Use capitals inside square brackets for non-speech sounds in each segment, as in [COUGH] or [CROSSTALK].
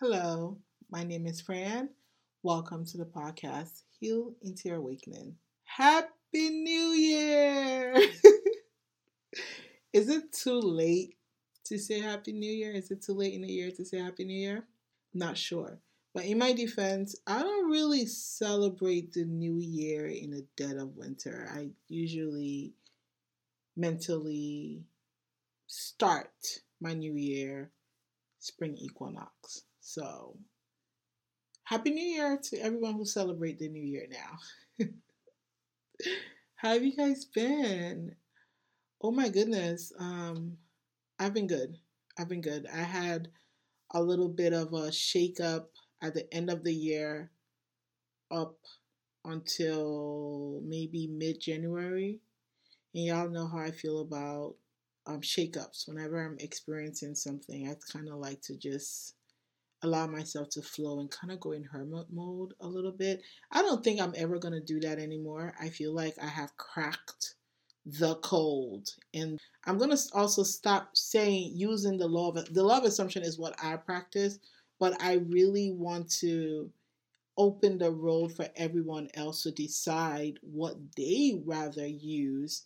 Hello, my name is Fran. Welcome to the podcast Heal into Your Awakening. Happy New Year! [LAUGHS] is it too late to say Happy New Year? Is it too late in the year to say Happy New Year? Not sure. But in my defense, I don't really celebrate the new year in the dead of winter. I usually mentally start my new year spring equinox. So, happy new year to everyone who celebrate the new year now. [LAUGHS] How have you guys been? Oh my goodness. Um I've been good. I've been good. I had a little bit of a shake up at the end of the year up until maybe mid January. And y'all know how I feel about um, shakeups. Whenever I'm experiencing something, I kind of like to just allow myself to flow and kind of go in hermit mode a little bit. I don't think I'm ever going to do that anymore. I feel like I have cracked the code. And I'm going to also stop saying using the law of the law of assumption is what I practice, but I really want to open the road for everyone else to decide what they rather use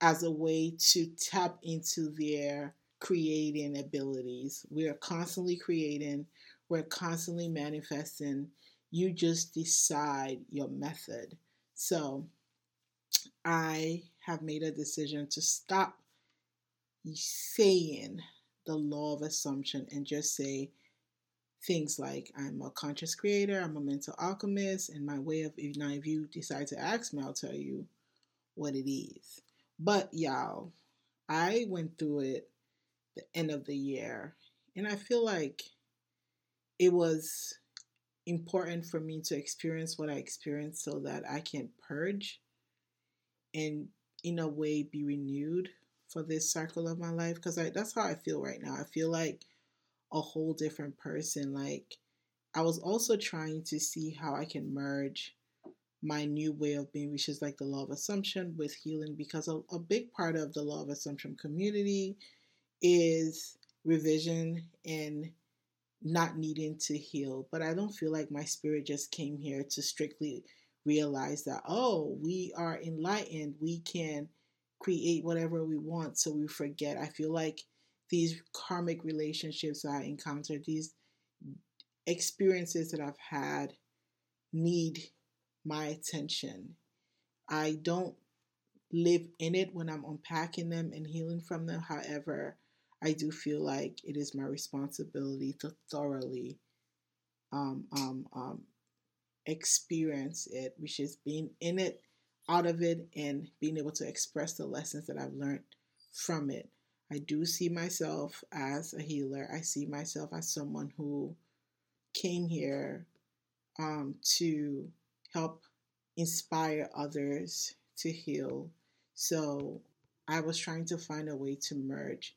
as a way to tap into their creating abilities. We are constantly creating, we're constantly manifesting. You just decide your method. So I have made a decision to stop saying the law of assumption and just say things like I'm a conscious creator, I'm a mental alchemist, and my way of now if you decide to ask me, I'll tell you what it is. But y'all, I went through it the end of the year, and I feel like it was important for me to experience what I experienced so that I can purge and in a way be renewed for this cycle of my life because that's how I feel right now. I feel like a whole different person. Like I was also trying to see how I can merge my new way of being, which is like the law of assumption with healing, because a, a big part of the law of assumption community is revision and not needing to heal. But I don't feel like my spirit just came here to strictly realize that, oh, we are enlightened. We can create whatever we want. So we forget. I feel like these karmic relationships I encountered, these experiences that I've had, need my attention. I don't live in it when I'm unpacking them and healing from them. However, I do feel like it is my responsibility to thoroughly um, um, um, experience it, which is being in it, out of it, and being able to express the lessons that I've learned from it. I do see myself as a healer. I see myself as someone who came here um, to help inspire others to heal. So I was trying to find a way to merge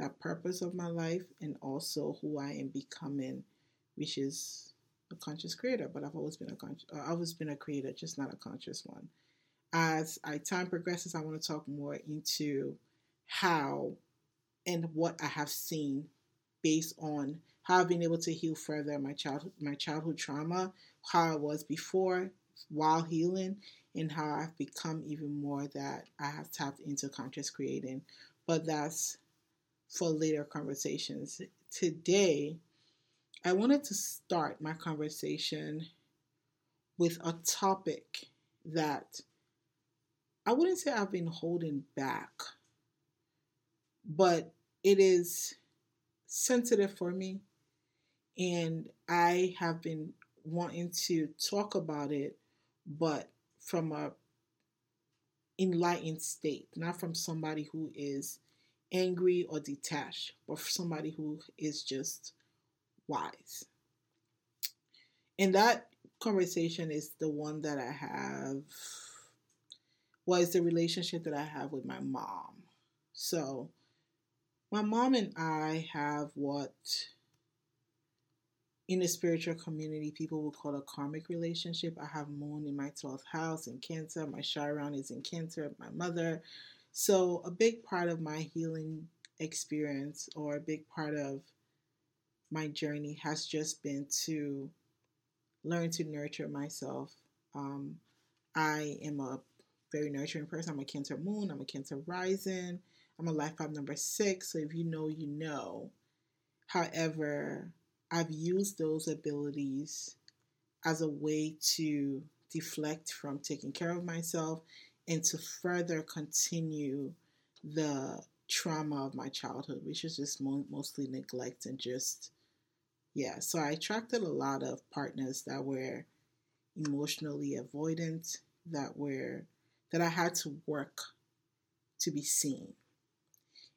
that purpose of my life and also who I am becoming, which is a conscious creator. But I've always been a conscious, uh, I've always been a creator, just not a conscious one. As I time progresses, I want to talk more into how and what I have seen based on how I've been able to heal further my childhood my childhood trauma, how I was before while healing, and how I've become even more that I have tapped into conscious creating. But that's for later conversations. Today, I wanted to start my conversation with a topic that I wouldn't say I've been holding back, but it is sensitive for me. And I have been wanting to talk about it, but from a enlightened state, not from somebody who is angry or detached, but for somebody who is just wise. And that conversation is the one that I have was the relationship that I have with my mom. So, my mom and I have what in the spiritual community people would call a karmic relationship. I have moon in my 12th house in Cancer. My Chiron is in Cancer, my mother. So, a big part of my healing experience, or a big part of my journey has just been to learn to nurture myself. Um, I am a very nurturing person. I'm a Cancer moon, I'm a Cancer rising, I'm a life path number six. So if you know, you know. However, I've used those abilities as a way to deflect from taking care of myself and to further continue the trauma of my childhood, which is just mo- mostly neglect and just, yeah. So I attracted a lot of partners that were emotionally avoidant, that were, that I had to work to be seen.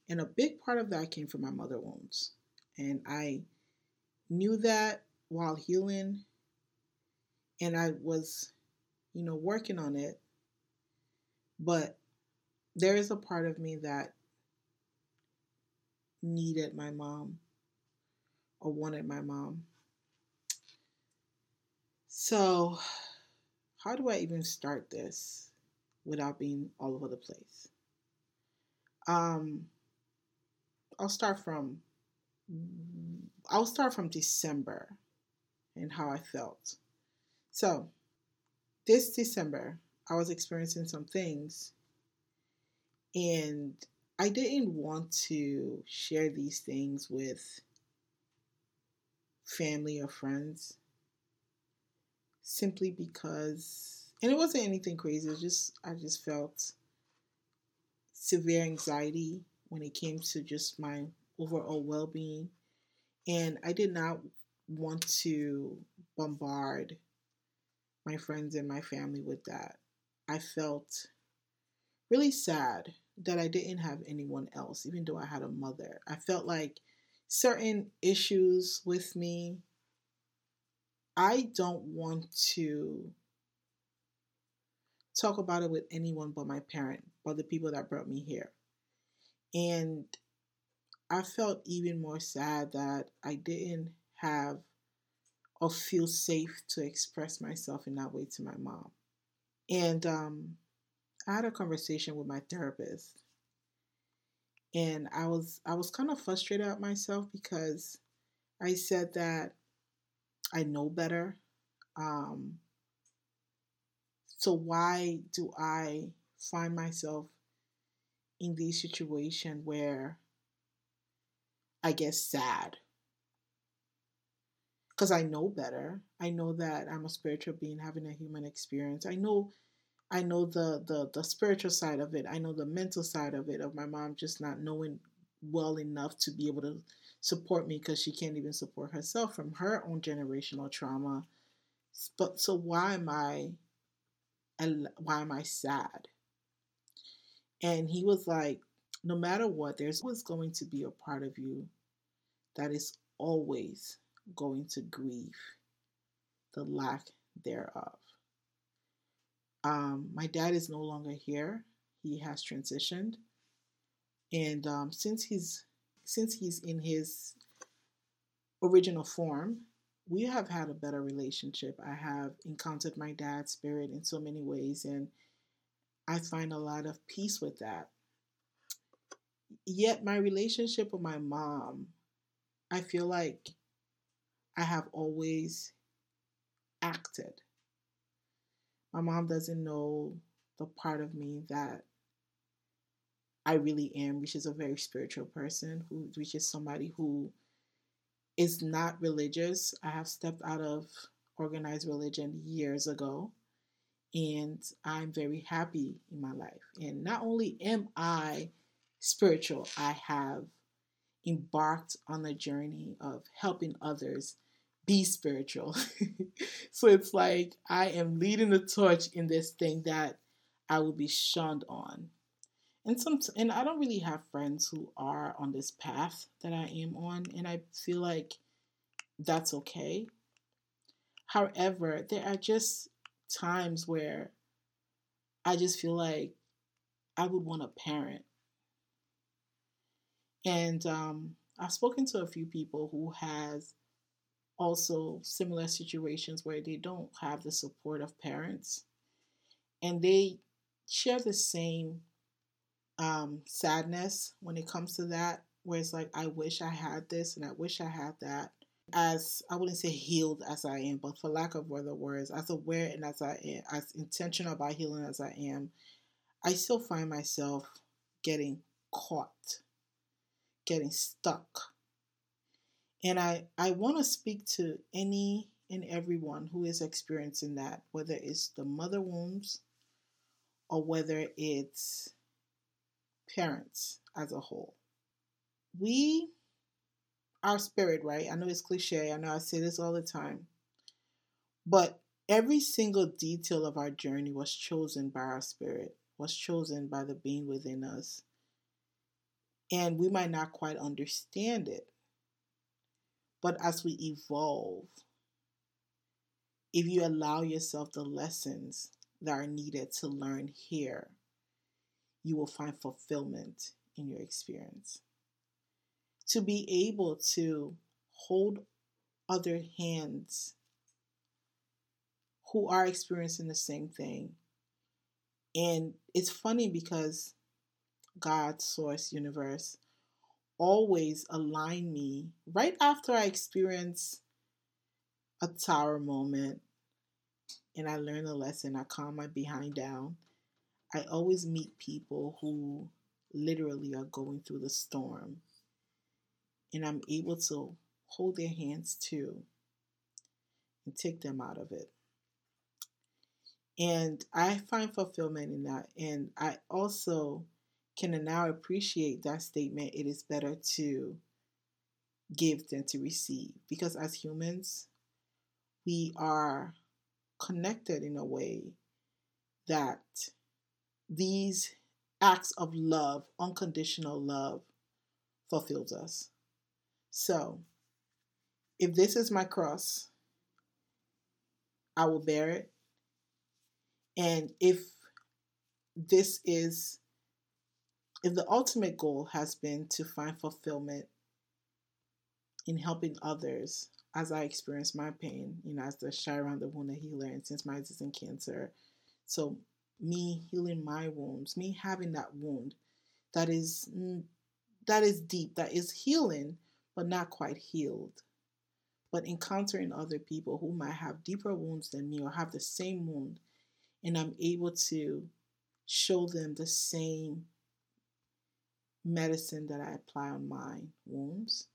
And a big part of that came from my mother wounds. And I knew that while healing, and I was, you know, working on it. But there is a part of me that needed my mom or wanted my mom. So, how do I even start this without being all over the place? Um, I'll start from I'll start from December and how I felt. So, this December, I was experiencing some things and I didn't want to share these things with family or friends simply because and it wasn't anything crazy, it just I just felt severe anxiety when it came to just my overall well being. And I did not want to bombard my friends and my family with that. I felt really sad that I didn't have anyone else, even though I had a mother. I felt like certain issues with me, I don't want to talk about it with anyone but my parent, but the people that brought me here. And I felt even more sad that I didn't have or feel safe to express myself in that way to my mom. And um, I had a conversation with my therapist, and I was I was kind of frustrated at myself because I said that I know better. Um, so why do I find myself in this situation where I get sad because I know better. I know that I'm a spiritual being having a human experience. I know I know the the the spiritual side of it. I know the mental side of it of my mom just not knowing well enough to be able to support me because she can't even support herself from her own generational trauma. But so why am I why am I sad? And he was like, no matter what, there's always going to be a part of you that is always going to grieve the lack thereof. Um, my dad is no longer here. He has transitioned, and um, since he's since he's in his original form, we have had a better relationship. I have encountered my dad's spirit in so many ways, and I find a lot of peace with that. Yet, my relationship with my mom, I feel like I have always acted. My mom doesn't know the part of me that I really am, which is a very spiritual person, who which is somebody who is not religious. I have stepped out of organized religion years ago and I'm very happy in my life. And not only am I spiritual, I have embarked on the journey of helping others be spiritual. [LAUGHS] so it's like I am leading the torch in this thing that I will be shunned on. And some and I don't really have friends who are on this path that I am on and I feel like that's okay. However, there are just times where I just feel like I would want a parent. And um, I've spoken to a few people who has also similar situations where they don't have the support of parents and they share the same um, sadness when it comes to that where it's like i wish i had this and i wish i had that as I wouldn't say healed as I am, but for lack of other words, as aware and as I am, as intentional about healing as I am, I still find myself getting caught, getting stuck. And I, I want to speak to any and everyone who is experiencing that, whether it's the mother wounds or whether it's parents as a whole. We, our spirit, right? I know it's cliche, I know I say this all the time, but every single detail of our journey was chosen by our spirit, was chosen by the being within us. And we might not quite understand it. But as we evolve, if you allow yourself the lessons that are needed to learn here, you will find fulfillment in your experience. To be able to hold other hands who are experiencing the same thing. And it's funny because God, source, universe always align me right after I experience a tower moment and I learn a lesson, I calm my behind down. I always meet people who literally are going through the storm. And I'm able to hold their hands too and take them out of it. And I find fulfillment in that. And I also can now appreciate that statement it is better to give than to receive. Because as humans, we are connected in a way that these acts of love, unconditional love, fulfills us. So, if this is my cross, I will bear it. And if this is, if the ultimate goal has been to find fulfillment in helping others as I experience my pain, you know, as the Chiron, the wounded healer, and since my is in cancer. So me healing my wounds, me having that wound that is that is deep, that is healing, but not quite healed. But encountering other people who might have deeper wounds than me or have the same wound, and I'm able to show them the same medicine that I apply on my wounds.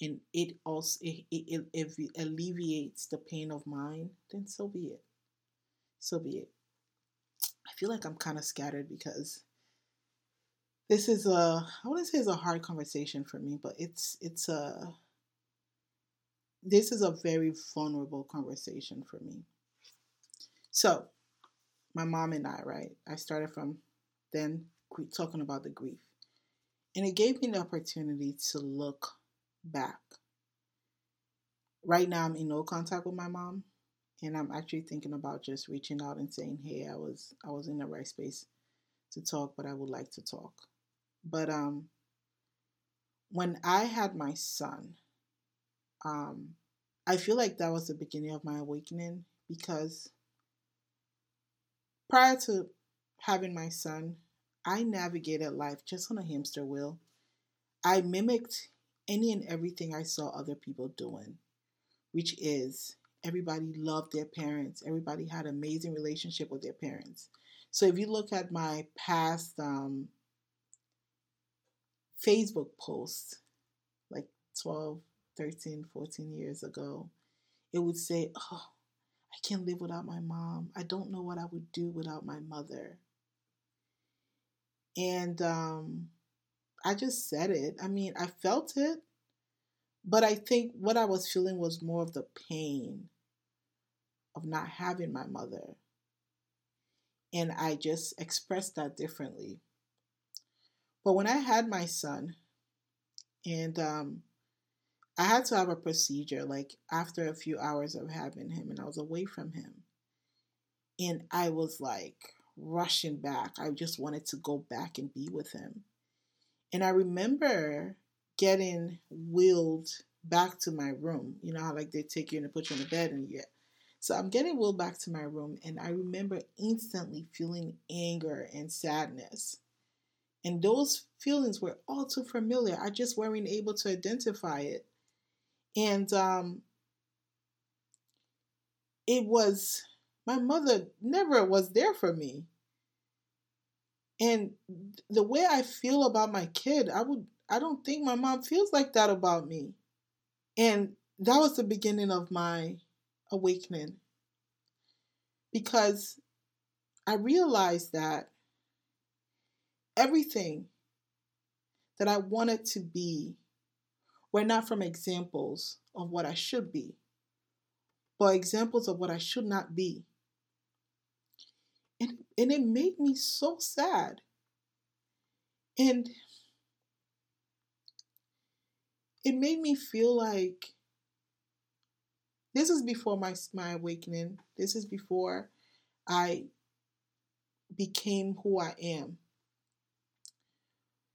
And it also it, it, it alleviates the pain of mine then so be it. So be it. I feel like i'm kind of scattered because this is a i wouldn't say it's a hard conversation for me but it's it's a this is a very vulnerable conversation for me. So my mom and i right? I started from then talking about the grief and it gave me the opportunity to look back. Right now, I'm in no contact with my mom, and I'm actually thinking about just reaching out and saying, "Hey, I was I was in the right space to talk, but I would like to talk." But um, when I had my son, um, I feel like that was the beginning of my awakening because prior to having my son, I navigated life just on a hamster wheel. I mimicked any and everything I saw other people doing, which is everybody loved their parents. Everybody had amazing relationship with their parents. So if you look at my past um, Facebook posts, like 12, 13, 14 years ago, it would say, Oh, I can't live without my mom. I don't know what I would do without my mother. And um, I just said it. I mean, I felt it, but I think what I was feeling was more of the pain of not having my mother. And I just expressed that differently. But when I had my son, and um, I had to have a procedure like after a few hours of having him, and I was away from him. And I was like rushing back. I just wanted to go back and be with him. And I remember getting wheeled back to my room. You know how like they take you and they put you in the bed and get. So I'm getting wheeled back to my room and I remember instantly feeling anger and sadness. And those feelings were all too familiar. I just weren't able to identify it. And um, it was, my mother never was there for me. And the way I feel about my kid, I would, I don't think my mom feels like that about me. And that was the beginning of my awakening because I realized that everything that I wanted to be were not from examples of what I should be, but examples of what I should not be. And, it made me so sad. And it made me feel like this is before my my awakening. This is before I became who I am.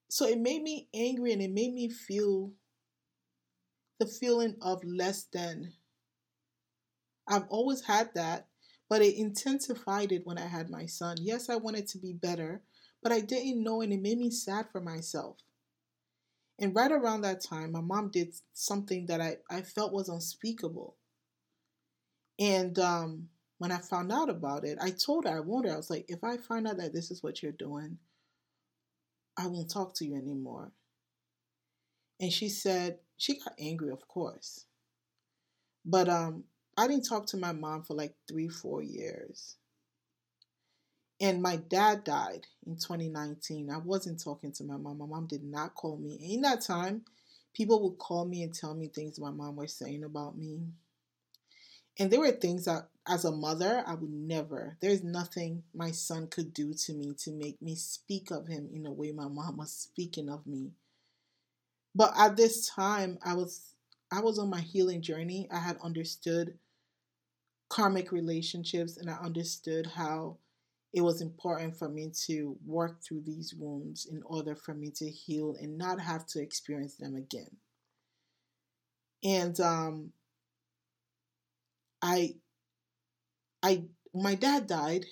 So it made me angry and it made me feel the feeling of less than. I've always had that, but it intensified it when I had my son. Yes, I wanted to be better, but I didn't know and it made me sad for myself. And right around that time, my mom did something that I, I felt was unspeakable. And um, when I found out about it, I told her, I warned her, I was like, if I find out that this is what you're doing, I won't talk to you anymore. And she said, she got angry, of course. But um, I didn't talk to my mom for like three, four years. And my dad died in 2019. I wasn't talking to my mom. My mom did not call me. In that time, people would call me and tell me things my mom was saying about me. And there were things that, as a mother, I would never, there's nothing my son could do to me to make me speak of him in a way my mom was speaking of me. But at this time, I was I was on my healing journey. I had understood karmic relationships and I understood how it was important for me to work through these wounds in order for me to heal and not have to experience them again. And um, I, I, my dad died.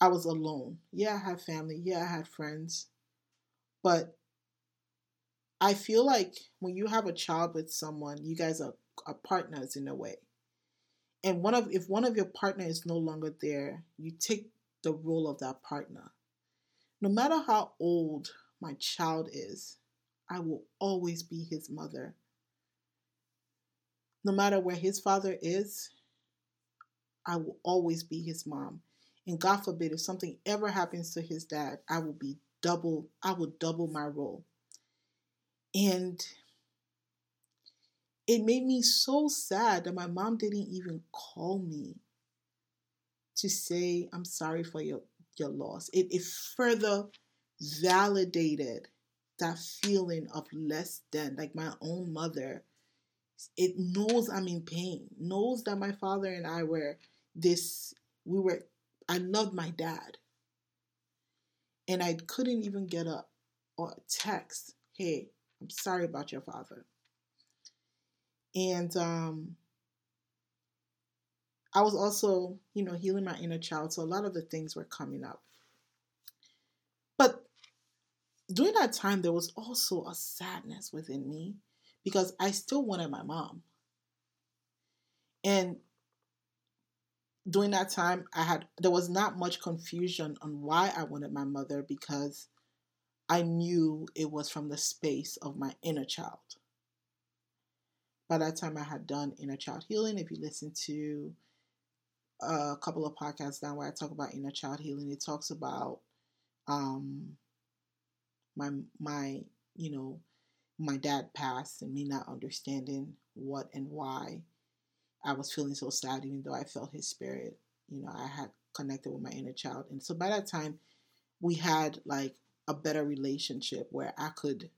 I was alone. Yeah, I had family. Yeah, I had friends. But I feel like when you have a child with someone, you guys are, are partners in a way. And one of if one of your partner is no longer there, you take the role of that partner. No matter how old my child is, I will always be his mother no matter where his father is, I will always be his mom. And God forbid, if something ever happens to his dad, I will be double, I will double my role. And it made me so sad that my mom didn't even call me to say, I'm sorry for your, your loss. It, it further validated that feeling of less than, like my own mother it knows I'm in pain, knows that my father and I were this, we were, I loved my dad. And I couldn't even get a, a text, hey, I'm sorry about your father. And um, I was also, you know, healing my inner child. So a lot of the things were coming up. But during that time, there was also a sadness within me because I still wanted my mom. And during that time, I had there was not much confusion on why I wanted my mother because I knew it was from the space of my inner child. By that time, I had done inner child healing. If you listen to a couple of podcasts down where I talk about inner child healing, it talks about um, my my you know my dad passed and me not understanding what and why I was feeling so sad, even though I felt his spirit. You know, I had connected with my inner child. And so by that time, we had like a better relationship where I could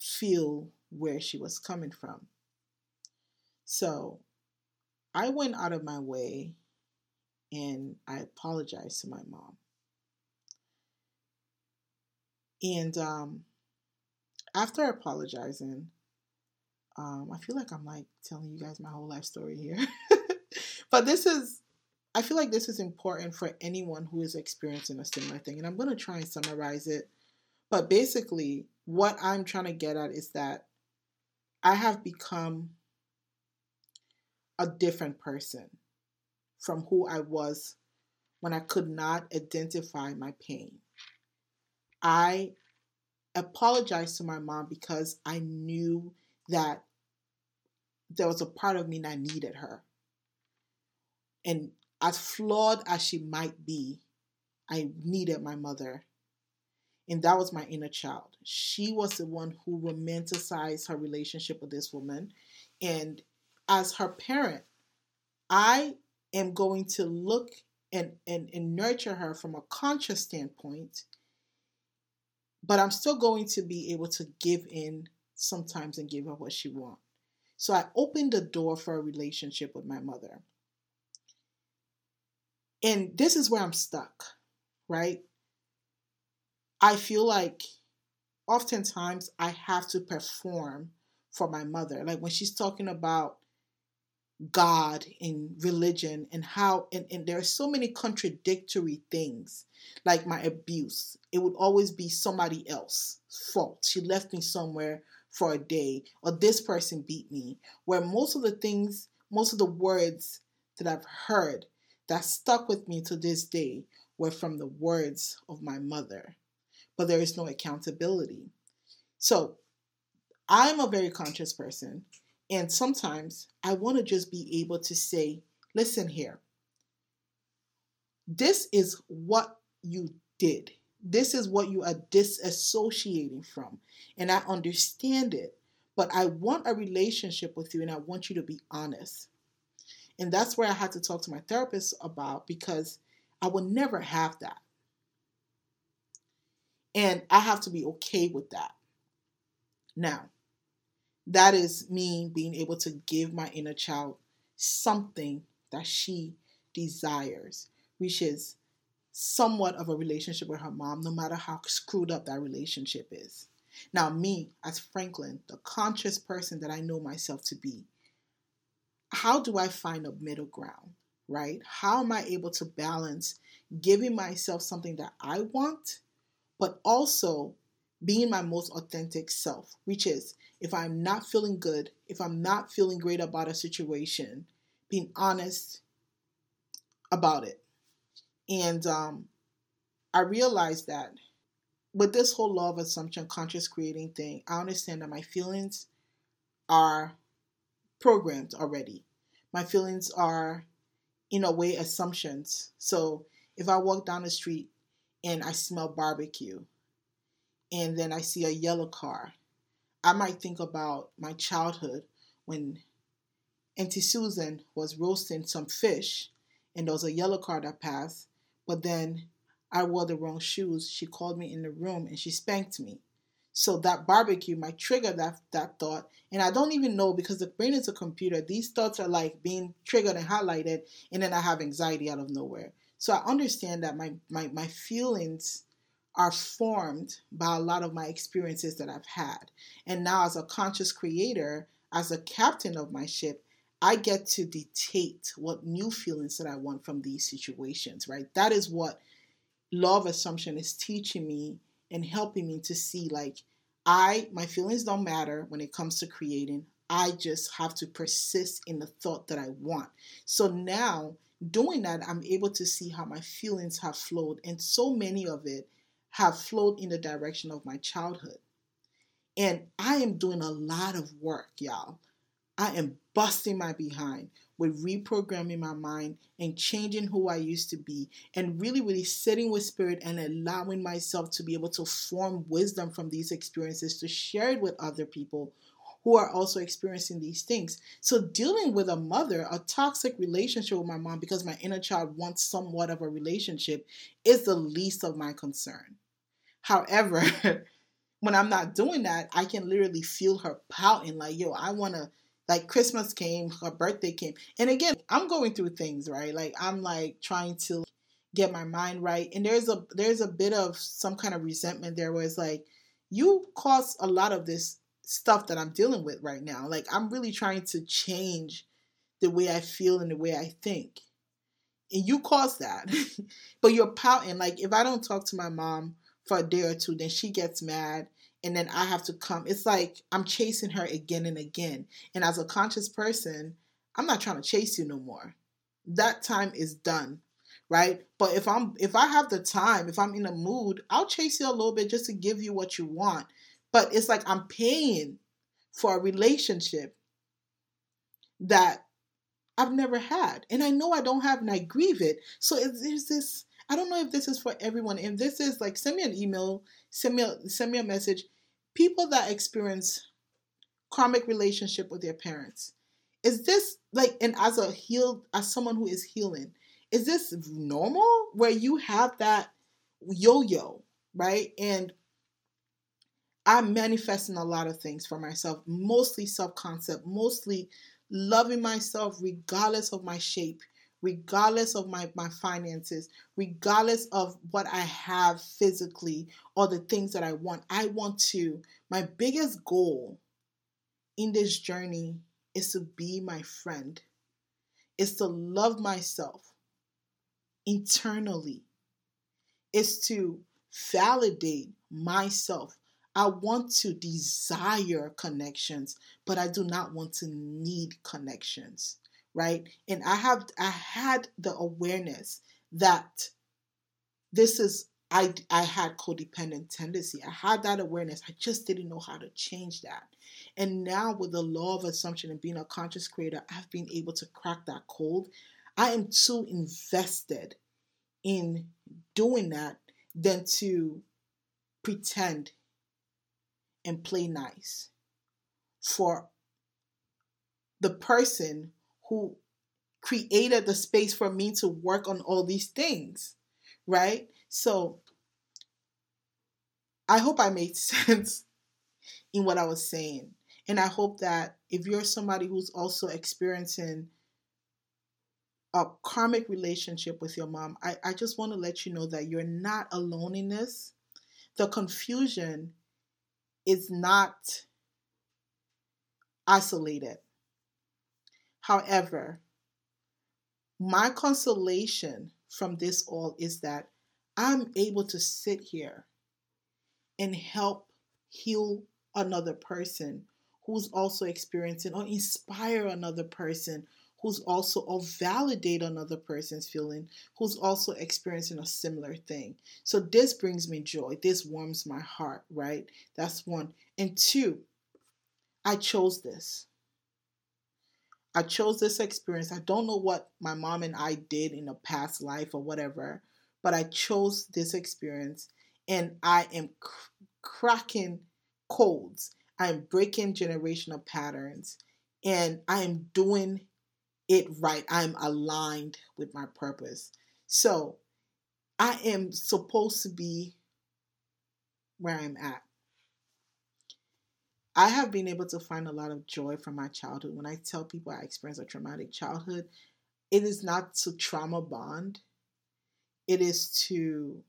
feel where she was coming from. So I went out of my way and I apologized to my mom. And um, after apologizing, um, I feel like I'm like telling you guys my whole life story here. [LAUGHS] but this is, I feel like this is important for anyone who is experiencing a similar thing. And I'm going to try and summarize it. But basically, what I'm trying to get at is that I have become a different person from who I was when I could not identify my pain. I apologized to my mom because I knew that there was a part of me that needed her. And as flawed as she might be, I needed my mother. And that was my inner child. She was the one who romanticized her relationship with this woman. And as her parent, I am going to look and, and, and nurture her from a conscious standpoint, but I'm still going to be able to give in sometimes and give her what she wants. So I opened the door for a relationship with my mother. And this is where I'm stuck, right? I feel like oftentimes I have to perform for my mother. Like when she's talking about God and religion and how and, and there are so many contradictory things like my abuse. It would always be somebody else's fault. She left me somewhere for a day or this person beat me. Where most of the things, most of the words that I've heard that stuck with me to this day were from the words of my mother. But there is no accountability. So I'm a very conscious person. And sometimes I want to just be able to say, listen here, this is what you did. This is what you are disassociating from. And I understand it. But I want a relationship with you and I want you to be honest. And that's where I had to talk to my therapist about because I will never have that. And I have to be okay with that. Now, that is me being able to give my inner child something that she desires, which is somewhat of a relationship with her mom, no matter how screwed up that relationship is. Now, me as Franklin, the conscious person that I know myself to be, how do I find a middle ground, right? How am I able to balance giving myself something that I want, but also being my most authentic self, which is if I'm not feeling good, if I'm not feeling great about a situation, being honest about it. And um, I realized that with this whole law of assumption, conscious creating thing, I understand that my feelings are programmed already. My feelings are, in a way, assumptions. So if I walk down the street and I smell barbecue, and then I see a yellow car, I might think about my childhood when Auntie Susan was roasting some fish and there was a yellow car that passed, but then I wore the wrong shoes. She called me in the room and she spanked me. So that barbecue might trigger that that thought, and I don't even know because the brain is a computer. These thoughts are like being triggered and highlighted, and then I have anxiety out of nowhere. So I understand that my my my feelings are formed by a lot of my experiences that I've had. And now, as a conscious creator, as a captain of my ship, I get to dictate what new feelings that I want from these situations, right? That is what of assumption is teaching me and helping me to see like I my feelings don't matter when it comes to creating. I just have to persist in the thought that I want. So now doing that, I'm able to see how my feelings have flowed, and so many of it have flowed in the direction of my childhood. And I am doing a lot of work, y'all. I am busting my behind with reprogramming my mind and changing who I used to be and really, really sitting with spirit and allowing myself to be able to form wisdom from these experiences to share it with other people who are also experiencing these things. So, dealing with a mother, a toxic relationship with my mom because my inner child wants somewhat of a relationship is the least of my concern. However, [LAUGHS] when I'm not doing that, I can literally feel her pouting like, yo, I want to, like, Christmas came, her birthday came. And again, I'm going through things, right? Like, I'm like trying to get my mind right. And there's a, there's a bit of some kind of resentment there where it's like, you caused a lot of this stuff that I'm dealing with right now. Like, I'm really trying to change the way I feel and the way I think. And you caused that. [LAUGHS] but you're pouting. Like, if I don't talk to my mom, for a day or two, then she gets mad and then I have to come. It's like I'm chasing her again and again. And as a conscious person, I'm not trying to chase you no more. That time is done, right? But if I'm if I have the time, if I'm in a mood, I'll chase you a little bit just to give you what you want. But it's like I'm paying for a relationship that I've never had. And I know I don't have and I grieve it. So there's this I don't know if this is for everyone. If this is like send me an email, send me a send me a message. People that experience karmic relationship with their parents. Is this like and as a healed as someone who is healing, is this normal where you have that yo-yo, right? And I'm manifesting a lot of things for myself, mostly self concept, mostly loving myself regardless of my shape, regardless of my, my finances, regardless of what I have physically or the things that I want. I want to, my biggest goal in this journey is to be my friend, is to love myself internally, is to validate myself I want to desire connections, but I do not want to need connections, right? And I have I had the awareness that this is I I had codependent tendency. I had that awareness. I just didn't know how to change that. And now with the law of assumption and being a conscious creator, I've been able to crack that code. I am too invested in doing that than to pretend and play nice for the person who created the space for me to work on all these things, right? So I hope I made [LAUGHS] sense in what I was saying. And I hope that if you're somebody who's also experiencing a karmic relationship with your mom, I, I just want to let you know that you're not alone in this. The confusion is not isolated. However, my consolation from this all is that I'm able to sit here and help heal another person who's also experiencing or inspire another person who's also or validate another person's feeling who's also experiencing a similar thing. So this brings me joy. This warms my heart, right? That's one. And two, I chose this. I chose this experience. I don't know what my mom and I did in a past life or whatever, but I chose this experience and I am cr- cracking codes. I'm breaking generational patterns and I am doing it right. I'm aligned with my purpose. So I am supposed to be where I'm at. I have been able to find a lot of joy from my childhood. When I tell people I experienced a traumatic childhood, it is not to trauma bond, it is to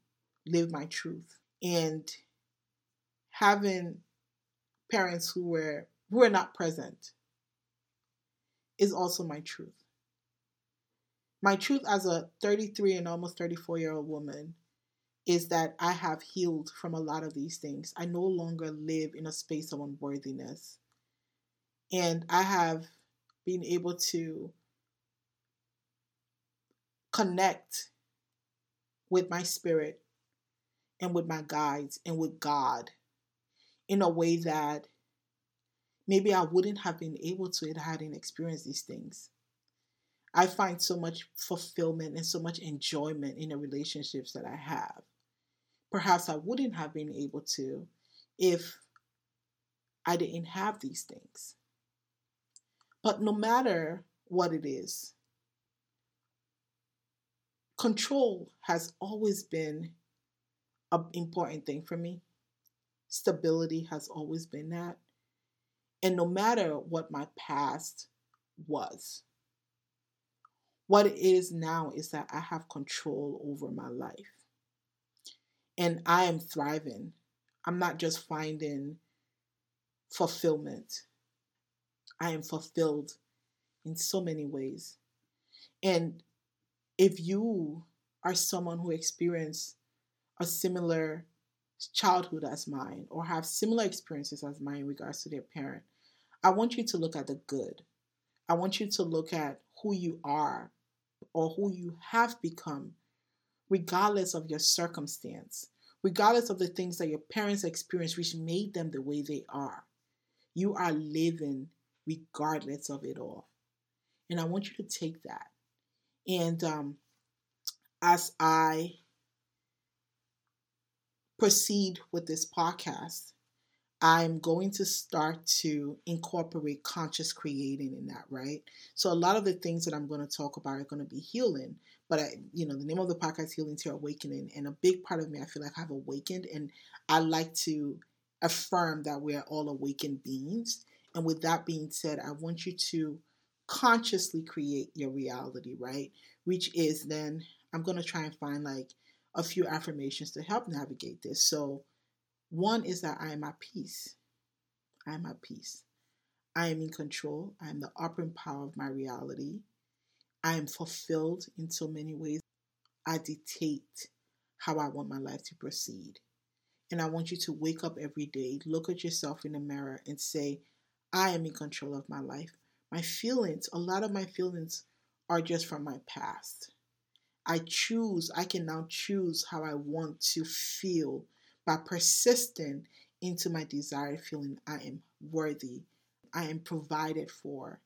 live my truth. And having parents who were who were not present is also my truth. My truth as a 33 and almost 34 year old woman is that I have healed from a lot of these things. I no longer live in a space of unworthiness. And I have been able to connect with my spirit and with my guides and with God in a way that maybe I wouldn't have been able to I hadn't experienced these things. I find so much fulfillment and so much enjoyment in the relationships that I have. Perhaps I wouldn't have been able to if I didn't have these things. But no matter what it is, control has always been an important thing for me. Stability has always been that. And no matter what my past was, what it is now is that I have control over my life. And I am thriving. I'm not just finding fulfillment, I am fulfilled in so many ways. And if you are someone who experienced a similar childhood as mine or have similar experiences as mine in regards to their parent, I want you to look at the good. I want you to look at who you are or who you have become, regardless of your circumstance, regardless of the things that your parents experienced, which made them the way they are. You are living regardless of it all. And I want you to take that. And um, as I proceed with this podcast, I'm going to start to incorporate conscious creating in that, right? So a lot of the things that I'm going to talk about are going to be healing, but I, you know, the name of the podcast Healing to Awakening, and a big part of me, I feel like I've awakened, and I like to affirm that we're all awakened beings. And with that being said, I want you to consciously create your reality, right? Which is then I'm going to try and find like a few affirmations to help navigate this. So one is that I am at peace. I am at peace. I am in control. I am the operating power of my reality. I am fulfilled in so many ways. I dictate how I want my life to proceed. And I want you to wake up every day, look at yourself in the mirror, and say, I am in control of my life. My feelings, a lot of my feelings are just from my past. I choose, I can now choose how I want to feel by persisting into my desired feeling I am worthy, I am provided for,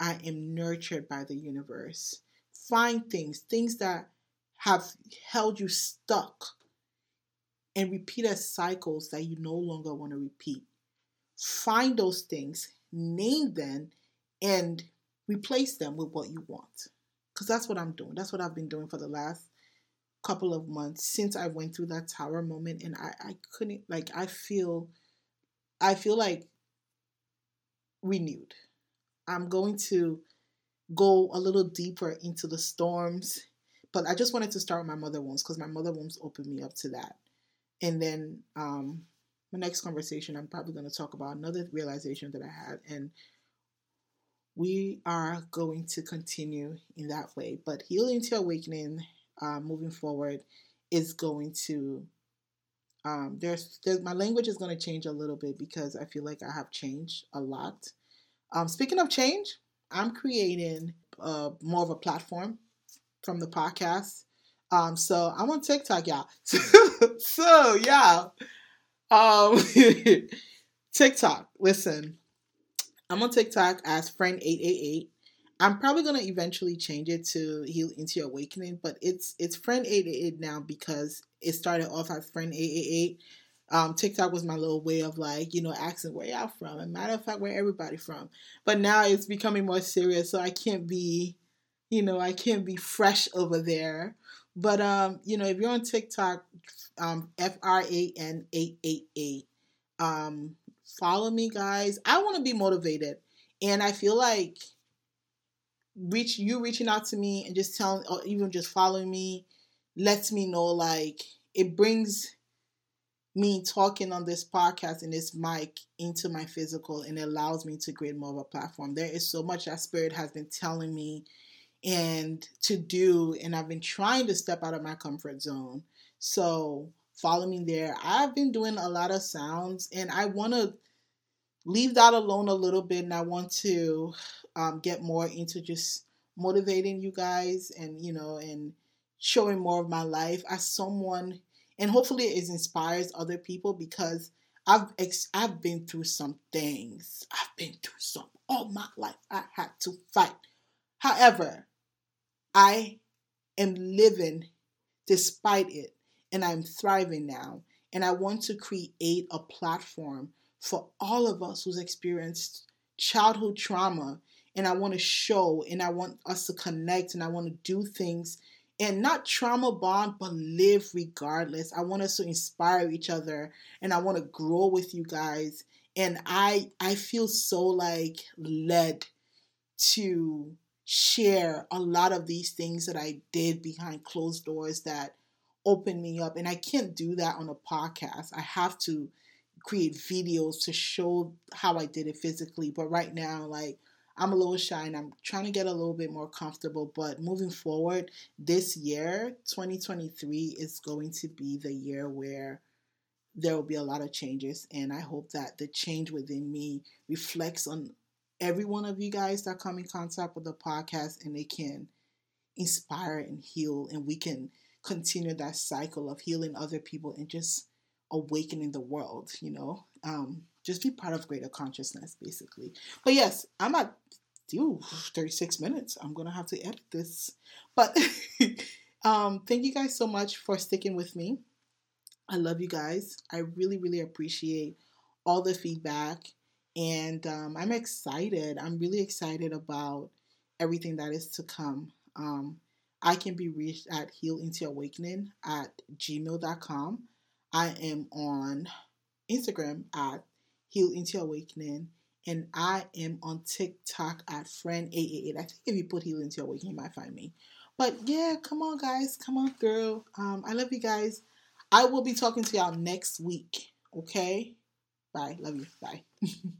I am nurtured by the universe. Find things, things that have held you stuck, and repeated cycles that you no longer want to repeat. Find those things, name them, and replace them with what you want. Because that's what I'm doing. That's what I've been doing for the last couple of months since I went through that tower moment and I, I couldn't like I feel I feel like renewed. I'm going to go a little deeper into the storms, but I just wanted to start with my mother wounds because my mother wounds opened me up to that. And then um my next conversation I'm probably going to talk about another realization that I had and we are going to continue in that way. But healing to awakening uh, moving forward is going to um, there's, there's my language is going to change a little bit because I feel like I have changed a lot. Um, speaking of change, I'm creating uh, more of a platform from the podcast. Um, so I'm on TikTok, y'all. [LAUGHS] so yeah, um, [LAUGHS] TikTok. Listen, I'm on TikTok as Fran eight eight eight. I'm probably gonna eventually change it to Heal into Your Awakening, but it's it's Fran 888 now because it started off as Fran 888. Um, TikTok was my little way of like, you know, asking where y'all from. And matter of fact, where everybody from. But now it's becoming more serious, so I can't be, you know, I can't be fresh over there. But um, you know, if you're on TikTok, um, F R A N eight eight eight, um, follow me, guys. I want to be motivated, and I feel like reach you reaching out to me and just telling or even just following me lets me know like it brings me talking on this podcast and this mic into my physical and allows me to create more of a platform. There is so much that spirit has been telling me and to do and I've been trying to step out of my comfort zone. So follow me there. I've been doing a lot of sounds and I want to leave that alone a little bit and I want to um, get more into just motivating you guys and you know and showing more of my life as someone and hopefully it inspires other people because I've ex- I've been through some things. I've been through some all my life. I had to fight. However, I am living despite it and I'm thriving now. And I want to create a platform for all of us who's experienced childhood trauma and I want to show and I want us to connect and I want to do things and not trauma bond but live regardless. I want us to inspire each other and I want to grow with you guys and I I feel so like led to share a lot of these things that I did behind closed doors that opened me up and I can't do that on a podcast. I have to create videos to show how I did it physically, but right now like I'm a little shy and I'm trying to get a little bit more comfortable. But moving forward, this year, 2023, is going to be the year where there will be a lot of changes. And I hope that the change within me reflects on every one of you guys that come in contact with the podcast and they can inspire and heal and we can continue that cycle of healing other people and just awakening the world, you know. Um, just be part of greater consciousness, basically. But yes, I'm at ooh, 36 minutes. I'm gonna have to edit this. But [LAUGHS] um, thank you guys so much for sticking with me. I love you guys. I really, really appreciate all the feedback. And um, I'm excited. I'm really excited about everything that is to come. Um, I can be reached at heal into awakening at gmail.com. I am on Instagram at heal into awakening. And I am on TikTok at Fran888. I think if you put heal into awakening, you might find me. But yeah, come on, guys. Come on, girl. Um, I love you guys. I will be talking to y'all next week. Okay? Bye. Love you. Bye. [LAUGHS]